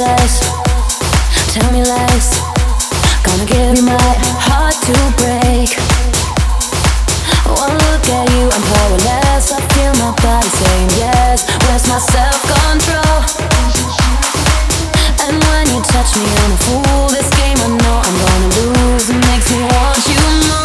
lies, tell me lies. Gonna give you my heart to break. One look at you, I'm powerless. I feel my body saying yes. Where's my self control? And when you touch me, I'm a fool. This game I know I'm gonna lose. It makes me want you more.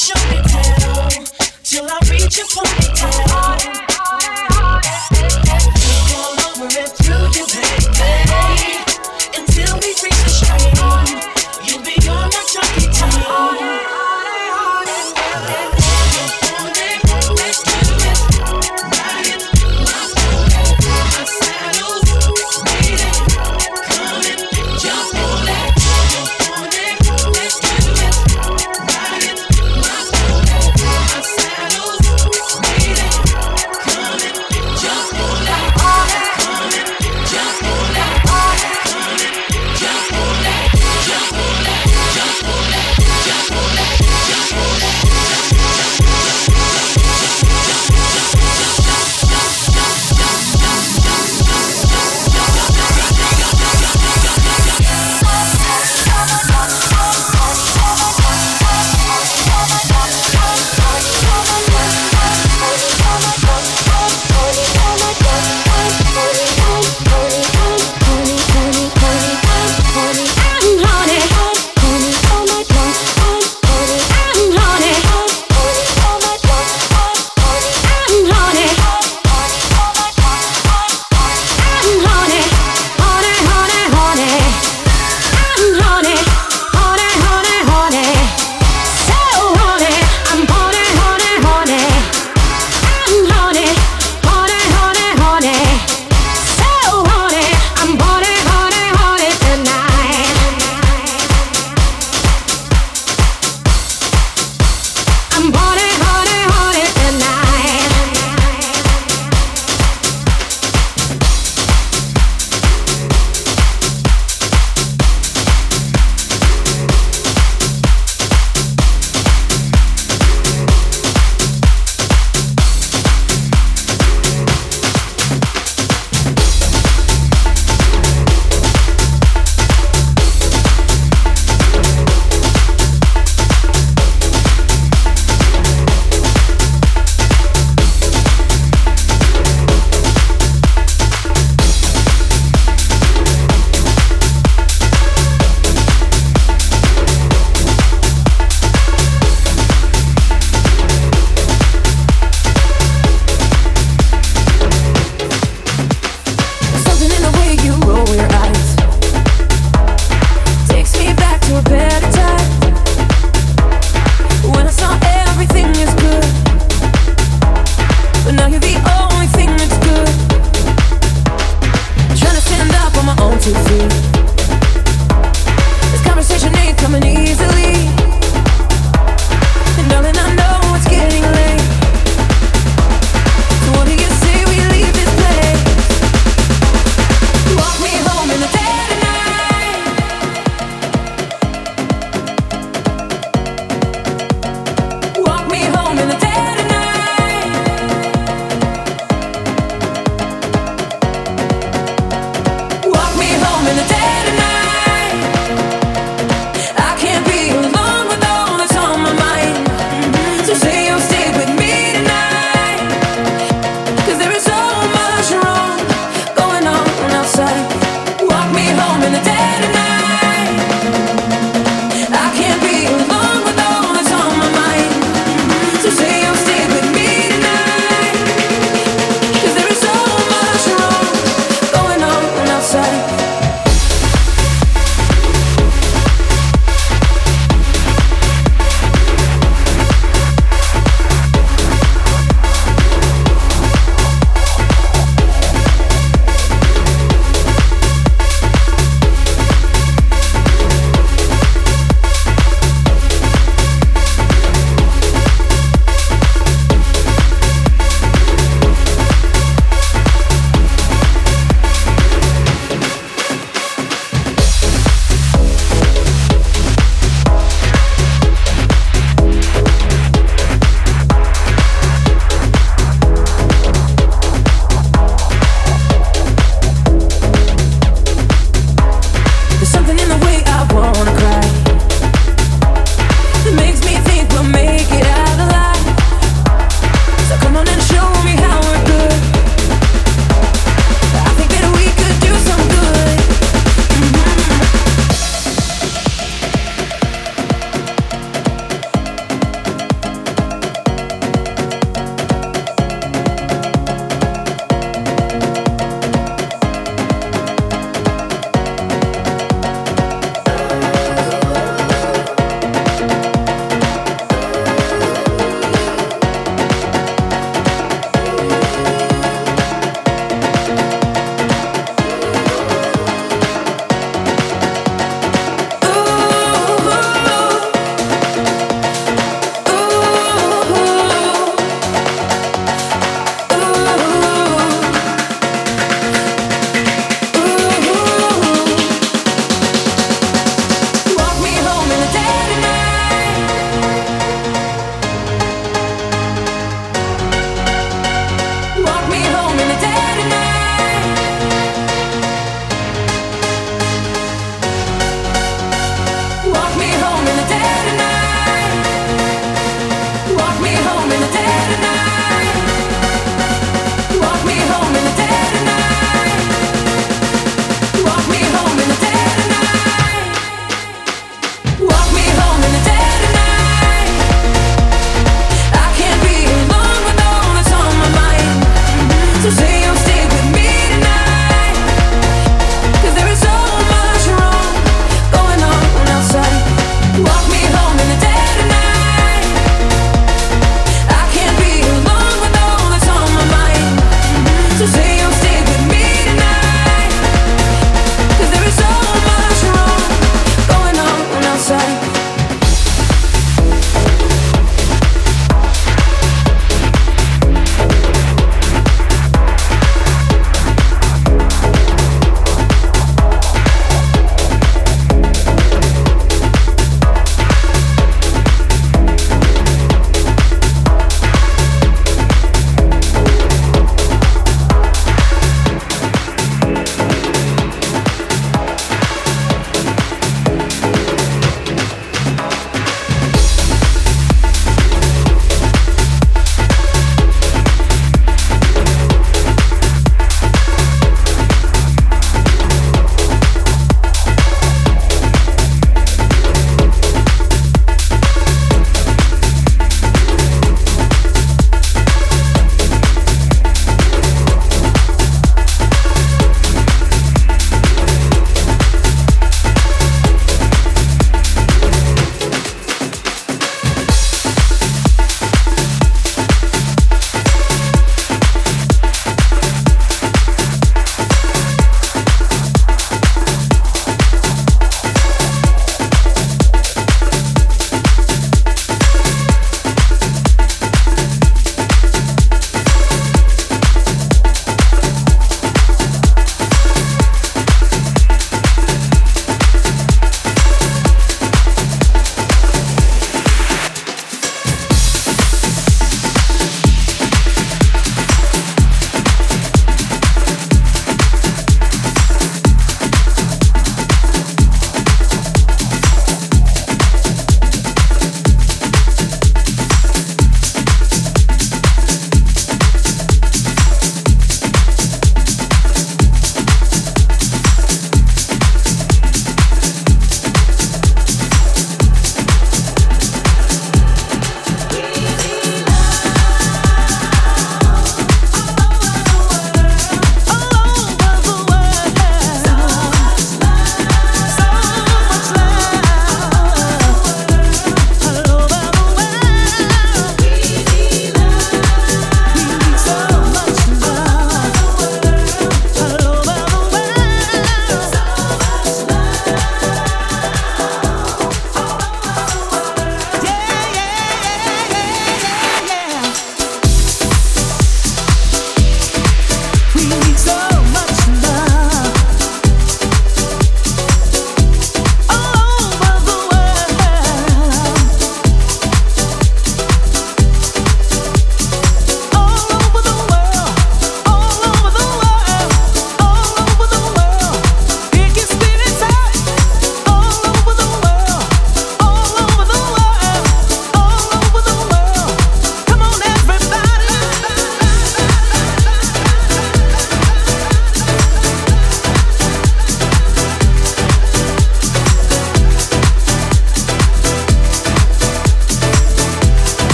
Till I